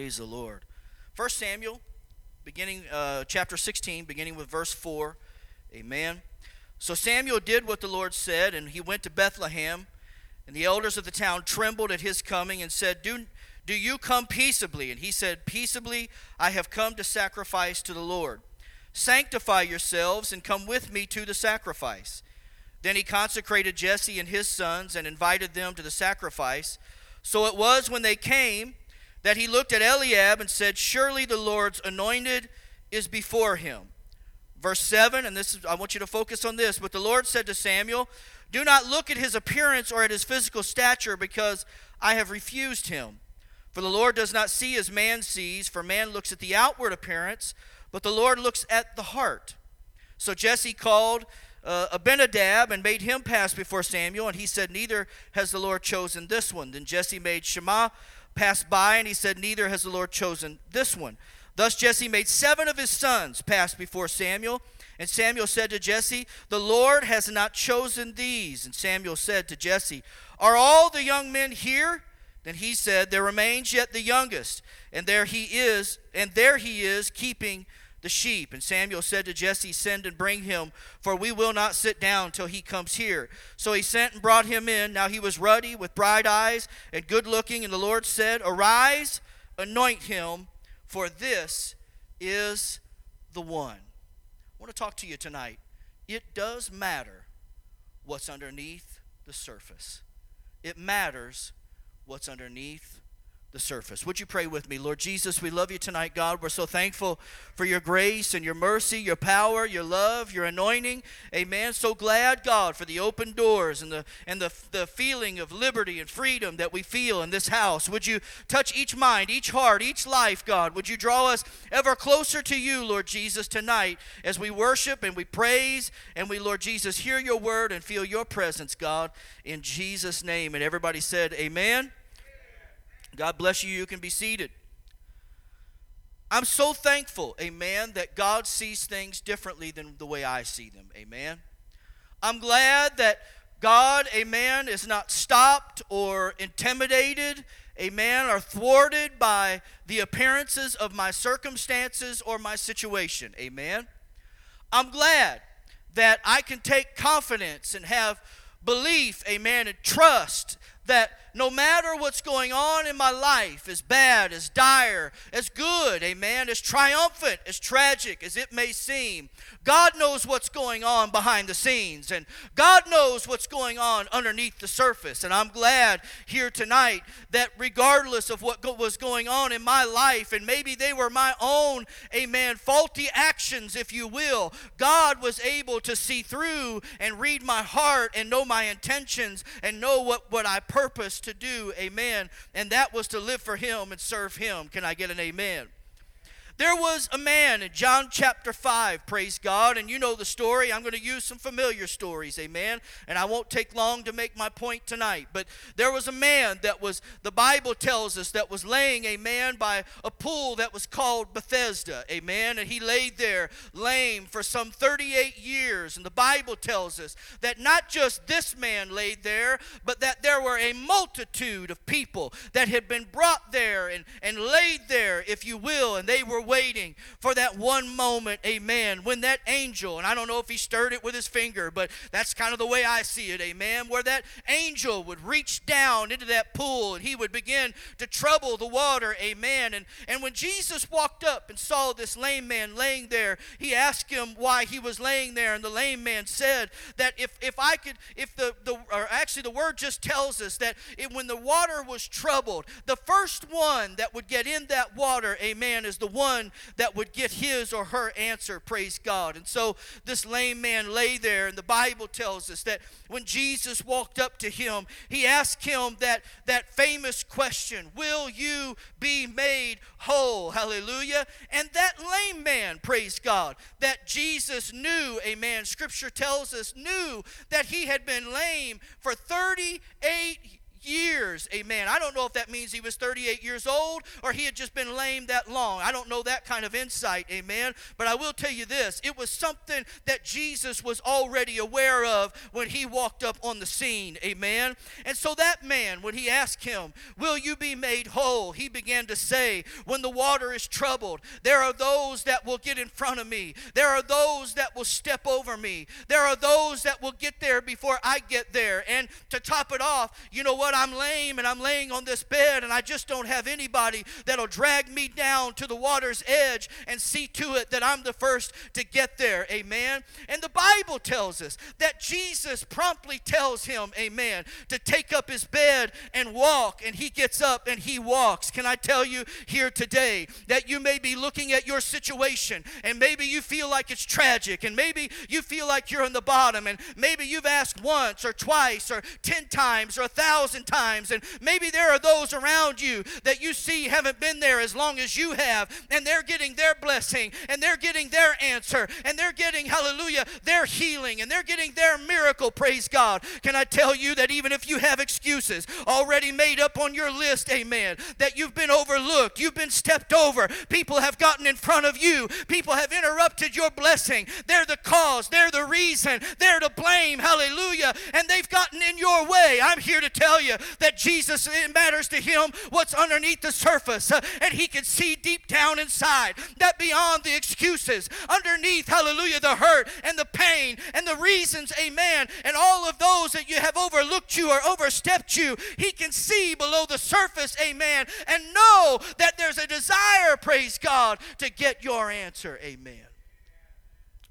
Praise the Lord. First Samuel, beginning uh, chapter 16, beginning with verse 4. Amen. So Samuel did what the Lord said, and he went to Bethlehem. And the elders of the town trembled at his coming and said, Do, do you come peaceably? And he said, Peaceably, I have come to sacrifice to the Lord. Sanctify yourselves and come with me to the sacrifice. Then he consecrated Jesse and his sons and invited them to the sacrifice. So it was when they came that he looked at Eliab and said, Surely the Lord's anointed is before him. Verse 7, and this is, I want you to focus on this. But the Lord said to Samuel, Do not look at his appearance or at his physical stature, because I have refused him. For the Lord does not see as man sees, for man looks at the outward appearance, but the Lord looks at the heart. So Jesse called uh, Abinadab and made him pass before Samuel, and he said, Neither has the Lord chosen this one. Then Jesse made Shammah pass by, and he said, Neither has the Lord chosen this one. Thus Jesse made seven of his sons pass before Samuel. And Samuel said to Jesse, The Lord has not chosen these. And Samuel said to Jesse, Are all the young men here? Then he said, There remains yet the youngest, and there he is, and there he is keeping the sheep. And Samuel said to Jesse, Send and bring him, for we will not sit down till he comes here. So he sent and brought him in. Now he was ruddy, with bright eyes, and good looking. And the Lord said, Arise, anoint him, for this is the one. I want to talk to you tonight. It does matter what's underneath the surface, it matters what's underneath the surface. Would you pray with me? Lord Jesus, we love you tonight, God. We're so thankful for your grace and your mercy, your power, your love, your anointing. Amen. So glad, God, for the open doors and the and the, the feeling of liberty and freedom that we feel in this house. Would you touch each mind, each heart, each life, God? Would you draw us ever closer to you, Lord Jesus, tonight as we worship and we praise and we, Lord Jesus, hear your word and feel your presence, God, in Jesus' name. And everybody said, Amen. God bless you. You can be seated. I'm so thankful, amen, that God sees things differently than the way I see them, amen. I'm glad that God, amen, is not stopped or intimidated, amen, or thwarted by the appearances of my circumstances or my situation, amen. I'm glad that I can take confidence and have belief, amen, and trust that no matter what's going on in my life, as bad, as dire, as good, amen, as triumphant, as tragic as it may seem, God knows what's going on behind the scenes, and God knows what's going on underneath the surface. And I'm glad here tonight that regardless of what was going on in my life, and maybe they were my own, amen, faulty actions, if you will, God was able to see through and read my heart and know my intentions and know what, what I purpose to do, amen. And that was to live for Him and serve Him. Can I get an amen? There was a man in John chapter 5, praise God, and you know the story. I'm going to use some familiar stories, amen. And I won't take long to make my point tonight. But there was a man that was, the Bible tells us, that was laying, a man by a pool that was called Bethesda, amen. And he laid there lame for some 38 years. And the Bible tells us that not just this man laid there, but that there were a multitude of people that had been brought there and, and laid there, if you will, and they were waiting for that one moment, amen, when that angel, and I don't know if he stirred it with his finger, but that's kind of the way I see it, amen, where that angel would reach down into that pool and he would begin to trouble the water, amen. And, and when Jesus walked up and saw this lame man laying there, he asked him why he was laying there, and the lame man said that if, if I could, if the, the or actually the word just tells us that it, when the water was troubled, the first one that would get in that water, amen, is the one one that would get his or her answer, praise God. And so this lame man lay there, and the Bible tells us that when Jesus walked up to him, he asked him that, that famous question Will you be made whole? Hallelujah. And that lame man, praise God, that Jesus knew, amen, scripture tells us, knew that he had been lame for 38 years. Amen. I don't know if that means he was 38 years old or he had just been lame that long. I don't know that kind of insight. Amen. But I will tell you this it was something that Jesus was already aware of when he walked up on the scene. Amen. And so that man, when he asked him, Will you be made whole? He began to say, When the water is troubled, there are those that will get in front of me, there are those that will step over me, there are those that will get there before I get there. And to top it off, you know what? I'm lame and I'm laying on this bed and I just don't have anybody that'll drag me down to the water's edge and see to it that I'm the first to get there. Amen. And the Bible tells us that Jesus promptly tells him, Amen, to take up his bed and walk. And he gets up and he walks. Can I tell you here today that you may be looking at your situation and maybe you feel like it's tragic and maybe you feel like you're on the bottom and maybe you've asked once or twice or ten times or a thousand times and maybe there are those around you that you see haven't been there as long as you have and they're getting their blessing and they're getting their answer and they're getting hallelujah their healing and they're getting their miracle praise God. Can I tell you that even if you have excuses already made up on your list amen that you've been overlooked you've been stepped over people have gotten in front of you people have interrupted your blessing they're the cause they're the reason they're to blame hallelujah and they've gotten in your way. I'm here to tell you that Jesus it matters to him what's underneath the surface uh, and he can see deep down inside that beyond the excuses underneath hallelujah the hurt and the pain and the reasons amen and all of those that you have overlooked you or overstepped you he can see below the surface amen and know that there's a desire praise God to get your answer amen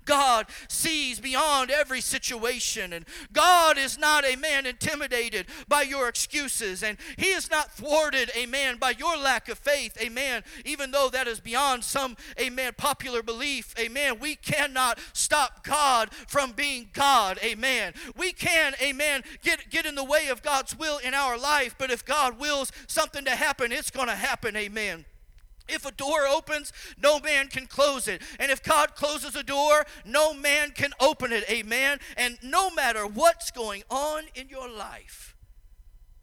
God sees beyond every situation. And God is not a man intimidated by your excuses. And He is not thwarted, amen, by your lack of faith, amen. Even though that is beyond some, amen, popular belief, amen. We cannot stop God from being God, amen. We can, amen, get, get in the way of God's will in our life. But if God wills something to happen, it's going to happen, amen. If a door opens, no man can close it. And if God closes a door, no man can open it. Amen. And no matter what's going on in your life,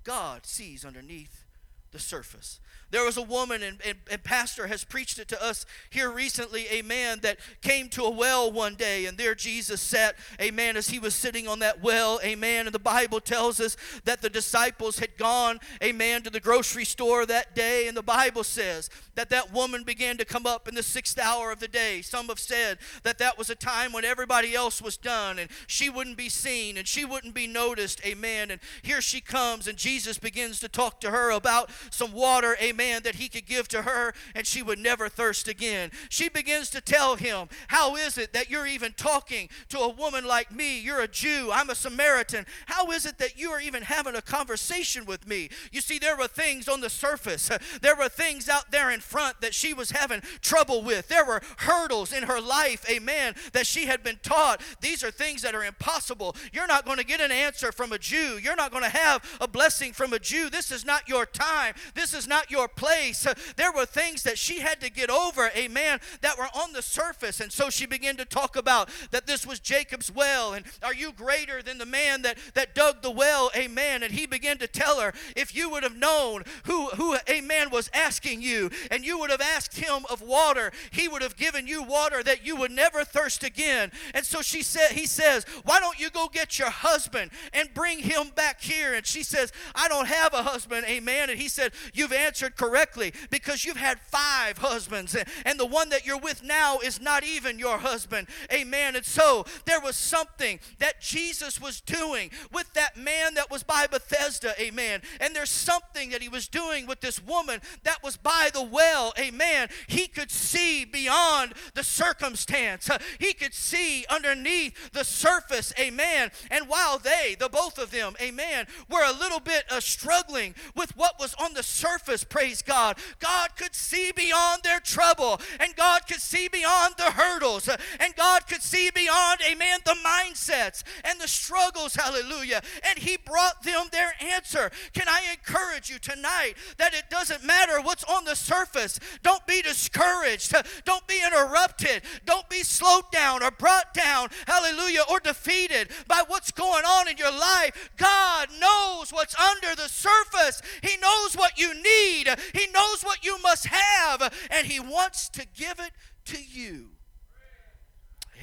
God sees underneath the surface. There was a woman, and, and, and, Pastor has preached it to us here recently, a man that came to a well one day, and there Jesus sat, amen, as he was sitting on that well, amen. And the Bible tells us that the disciples had gone, amen, to the grocery store that day, and the Bible says that that woman began to come up in the sixth hour of the day. Some have said that that was a time when everybody else was done, and she wouldn't be seen, and she wouldn't be noticed, amen. And here she comes, and Jesus begins to talk to her about some water, amen that he could give to her and she would never thirst again. She begins to tell him, How is it that you're even talking to a woman like me? You're a Jew, I'm a Samaritan. How is it that you are even having a conversation with me? You see, there were things on the surface, there were things out there in front that she was having trouble with. There were hurdles in her life, amen, that she had been taught. These are things that are impossible. You're not going to get an answer from a Jew, you're not going to have a blessing from a Jew. This is not your time, this is not your place. There were things that she had to get over, amen, that were on the surface. And so she began to talk about that this was Jacob's well. And are you greater than the man that, that dug the well? Amen. And he began to tell her, if you would have known who, who, amen, was asking you, and you would have asked him of water, he would have given you water that you would never thirst again. And so she said, he says, why don't you go get your husband and bring him back here? And she says, I don't have a husband, amen. And he said, You've answered correctly because you've had five husbands, and the one that you're with now is not even your husband. Amen. And so there was something that Jesus was doing with that man that was by Bethesda. Amen. And there's something that he was doing with this woman that was by the well. Amen. He could see beyond the circumstance, he could see underneath the surface. Amen. And while they, the both of them, amen, were a little bit uh, struggling with what was on the surface, praise praise God. God could see beyond their trouble, and God could see beyond the hurdles, and God could see beyond, amen, the mindsets and the struggles, hallelujah. And He brought them their answer. Can I encourage you tonight that it doesn't matter what's on the surface? Don't be discouraged, don't be interrupted, don't be slowed down or brought down, hallelujah, or defeated by what's going on in your life. God knows what's under the surface, He knows what you need, He knows what you must have, and He wants to give it to you.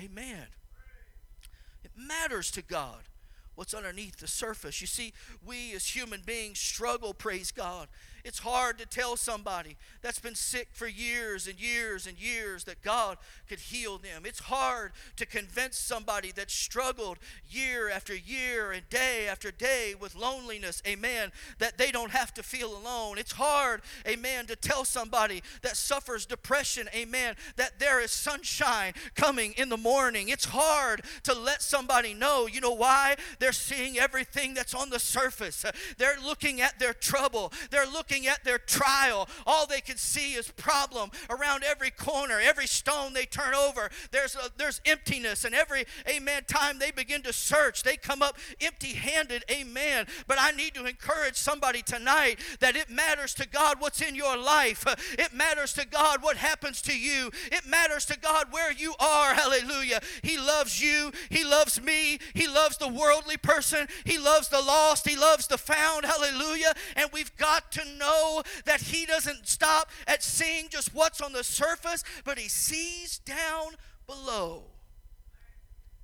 Amen. It matters to God what's underneath the surface. You see, we as human beings struggle, praise God, it's hard to tell somebody that's been sick for years and years and years that God could heal them. It's hard to convince somebody that struggled year after year and day after day with loneliness, amen, that they don't have to feel alone. It's hard, amen, to tell somebody that suffers depression, amen, that there is sunshine coming in the morning. It's hard to let somebody know. You know why? They're seeing everything that's on the surface, they're looking at their trouble, they're looking looking at their trial, all they can see is problem around every corner. Every stone they turn over, there's, a, there's emptiness. And every, amen, time they begin to search, they come up empty handed. Amen. But I need to encourage somebody tonight that it matters to God what's in your life. It matters to God what happens to you. It matters to God where you are. Hallelujah. He loves you. He loves me. He loves the worldly person. He loves the lost. He loves the found. Hallelujah. And we've got to know know that He doesn't stop at seeing just what's on the surface, but He sees down below.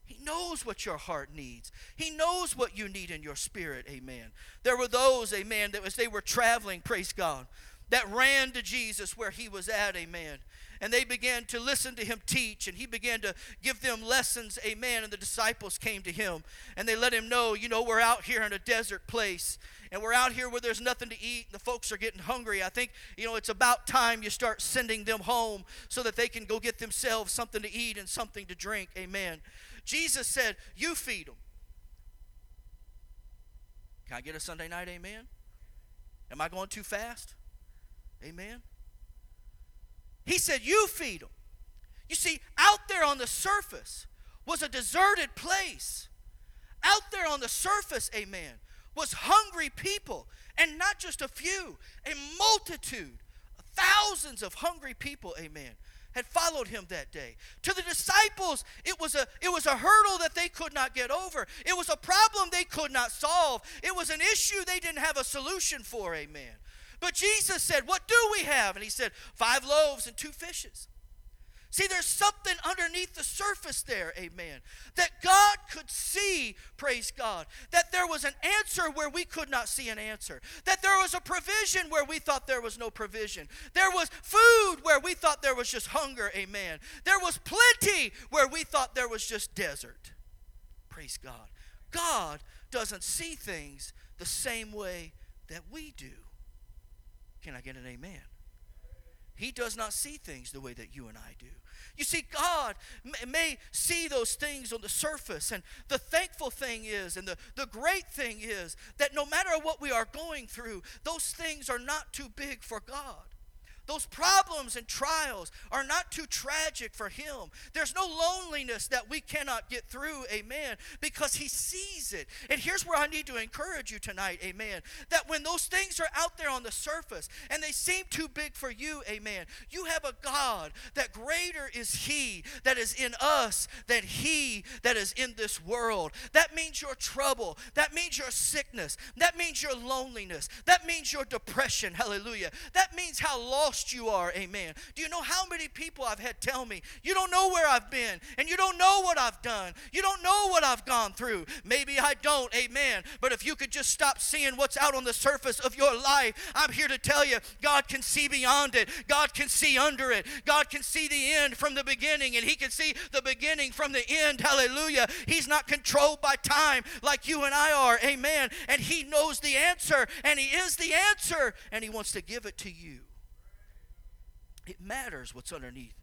He knows what your heart needs. He knows what you need in your spirit. Amen. There were those, amen, that as they were traveling, praise God, that ran to Jesus where he was at, amen and they began to listen to him teach, and he began to give them lessons, amen. And the disciples came to him, and they let him know, you know, we're out here in a desert place, and we're out here where there's nothing to eat, and the folks are getting hungry. I think, you know, it's about time you start sending them home so that they can go get themselves something to eat and something to drink, amen. Jesus said, You feed them. Can I get a Sunday night amen? Am I going too fast? Amen. He said, You feed them. You see, out there on the surface was a deserted place. Out there on the surface, amen, was hungry people. And not just a few, a multitude, thousands of hungry people, amen, had followed him that day. To the disciples, it was a it was a hurdle that they could not get over. It was a problem they could not solve. It was an issue they didn't have a solution for, amen. But Jesus said, What do we have? And he said, Five loaves and two fishes. See, there's something underneath the surface there, amen, that God could see, praise God, that there was an answer where we could not see an answer, that there was a provision where we thought there was no provision, there was food where we thought there was just hunger, amen, there was plenty where we thought there was just desert. Praise God. God doesn't see things the same way that we do. Can I get an amen? He does not see things the way that you and I do. You see, God may see those things on the surface, and the thankful thing is, and the, the great thing is, that no matter what we are going through, those things are not too big for God. Those problems and trials are not too tragic for him. There's no loneliness that we cannot get through, amen, because he sees it. And here's where I need to encourage you tonight, amen, that when those things are out there on the surface and they seem too big for you, amen, you have a God that greater is he that is in us than he that is in this world. That means your trouble, that means your sickness, that means your loneliness, that means your depression, hallelujah. That means how lost lost you are. Amen. Do you know how many people I've had tell me, you don't know where I've been, and you don't know what I've done, you don't know what I've gone through. Maybe I don't, amen. But if you could just stop seeing what's out on the surface of your life, I'm here to tell you God can see beyond it, God can see under it, God can see the end from the beginning, and He can see the beginning from the end. Hallelujah. He's not controlled by time like you and I are, amen. And He knows the answer, and He is the answer, and He wants to give it to you. It matters what's underneath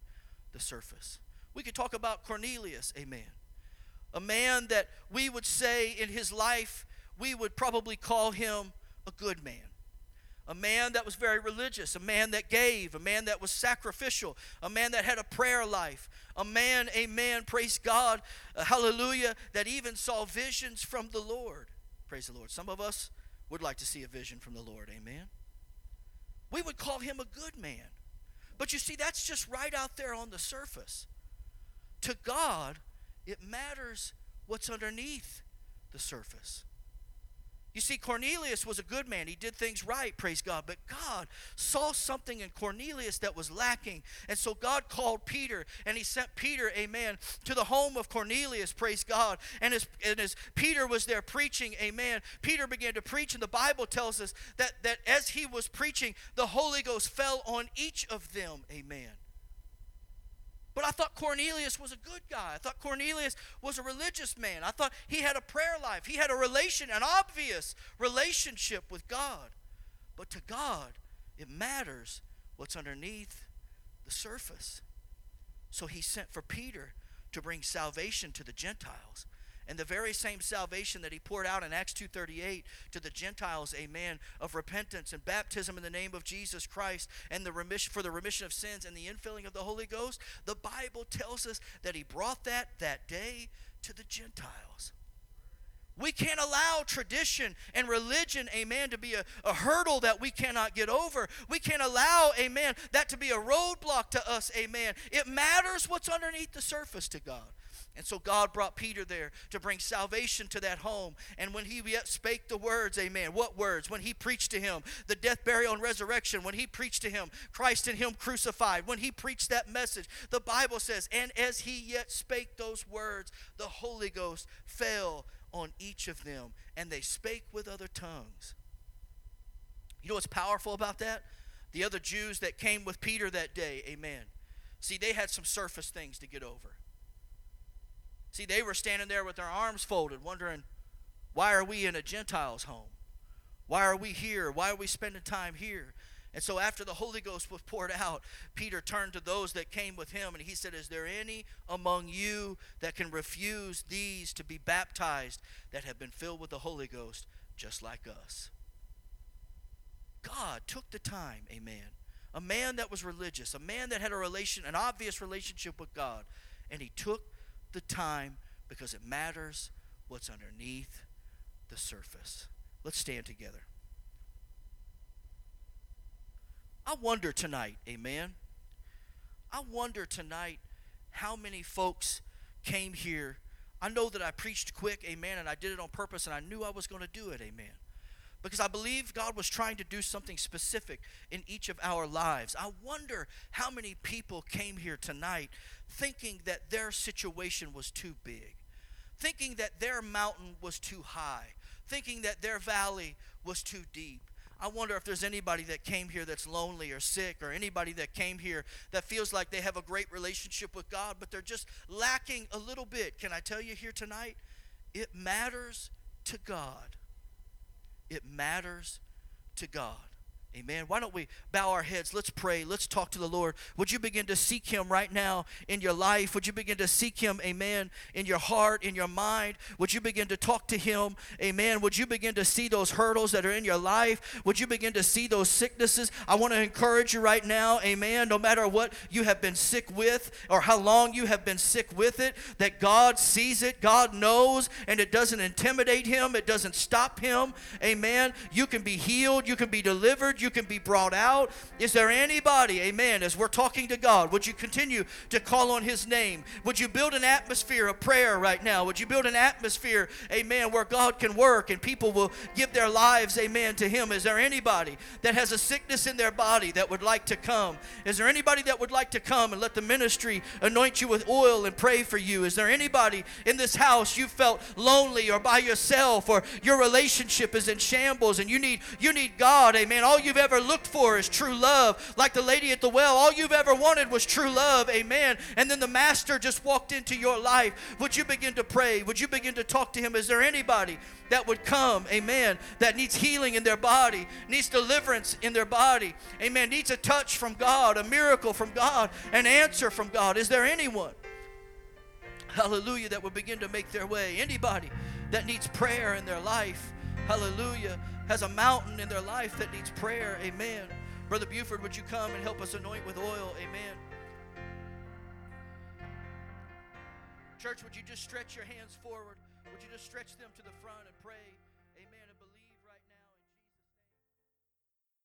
the surface. We could talk about Cornelius, amen. A man that we would say in his life, we would probably call him a good man. a man that was very religious, a man that gave, a man that was sacrificial, a man that had a prayer life, a man, amen, praise God, uh, hallelujah, that even saw visions from the Lord. Praise the Lord. Some of us would like to see a vision from the Lord, amen. We would call him a good man. But you see, that's just right out there on the surface. To God, it matters what's underneath the surface. You see, Cornelius was a good man. He did things right, praise God. But God saw something in Cornelius that was lacking. And so God called Peter and he sent Peter, amen, to the home of Cornelius, praise God. And as, and as Peter was there preaching, amen, Peter began to preach. And the Bible tells us that, that as he was preaching, the Holy Ghost fell on each of them, amen. But I thought Cornelius was a good guy. I thought Cornelius was a religious man. I thought he had a prayer life. He had a relation, an obvious relationship with God. But to God, it matters what's underneath the surface. So he sent for Peter to bring salvation to the Gentiles and the very same salvation that he poured out in Acts 2:38 to the Gentiles, amen, of repentance and baptism in the name of Jesus Christ and the remission for the remission of sins and the infilling of the Holy Ghost, the Bible tells us that he brought that that day to the Gentiles. We can't allow tradition and religion, amen, to be a, a hurdle that we cannot get over. We can't allow, amen, that to be a roadblock to us, amen. It matters what's underneath the surface to God. And so God brought Peter there to bring salvation to that home. And when he yet spake the words, amen. What words? When he preached to him the death, burial, and resurrection, when he preached to him Christ and him crucified, when he preached that message, the Bible says, and as he yet spake those words, the Holy Ghost fell on each of them, and they spake with other tongues. You know what's powerful about that? The other Jews that came with Peter that day, amen. See, they had some surface things to get over. See, they were standing there with their arms folded, wondering, why are we in a Gentile's home? Why are we here? Why are we spending time here? And so, after the Holy Ghost was poured out, Peter turned to those that came with him and he said, Is there any among you that can refuse these to be baptized that have been filled with the Holy Ghost just like us? God took the time, amen. A man that was religious, a man that had a relation, an obvious relationship with God, and he took the time because it matters what's underneath the surface. Let's stand together. I wonder tonight, amen. I wonder tonight how many folks came here. I know that I preached quick, amen, and I did it on purpose, and I knew I was going to do it, amen because I believe God was trying to do something specific in each of our lives. I wonder how many people came here tonight thinking that their situation was too big, thinking that their mountain was too high, thinking that their valley was too deep. I wonder if there's anybody that came here that's lonely or sick, or anybody that came here that feels like they have a great relationship with God, but they're just lacking a little bit. Can I tell you here tonight? It matters to God it matters to God. Amen. Why don't we bow our heads? Let's pray. Let's talk to the Lord. Would you begin to seek Him right now in your life? Would you begin to seek Him, amen, in your heart, in your mind? Would you begin to talk to Him, amen? Would you begin to see those hurdles that are in your life? Would you begin to see those sicknesses? I want to encourage you right now, amen, no matter what you have been sick with or how long you have been sick with it, that God sees it, God knows, and it doesn't intimidate Him, it doesn't stop Him, amen. You can be healed, you can be delivered, you can be brought out. Is there anybody, amen, as we're talking to God, would you continue to call on His name? Would you build an atmosphere of prayer right now? Would you build an atmosphere, amen, where God can work and people will give their lives, amen, to Him? Is there anybody that has a sickness in their body that would like to come? Is there anybody that would like to come and let the ministry anoint you with oil and pray for you? Is there anybody in this house you felt lonely or by yourself or your relationship is in shambles and you need you need God, amen. All you've ever looked for is true love. Like the lady at the well, all you've ever wanted was true love. Amen. And then the master just walked into your life. Would you begin to pray? Would you begin to talk to him? Is there anybody that would come, amen, that needs healing in their body, needs deliverance in their body, amen, needs a touch from God, a miracle from God, an answer from God? Is there anyone? Hallelujah, that would begin to make their way. Anybody that needs prayer in their life, hallelujah, has a mountain in their life that needs prayer. Amen. Brother Buford, would you come and help us anoint with oil? Amen. Church, would you just stretch your hands forward? Would you just stretch them to the front and pray?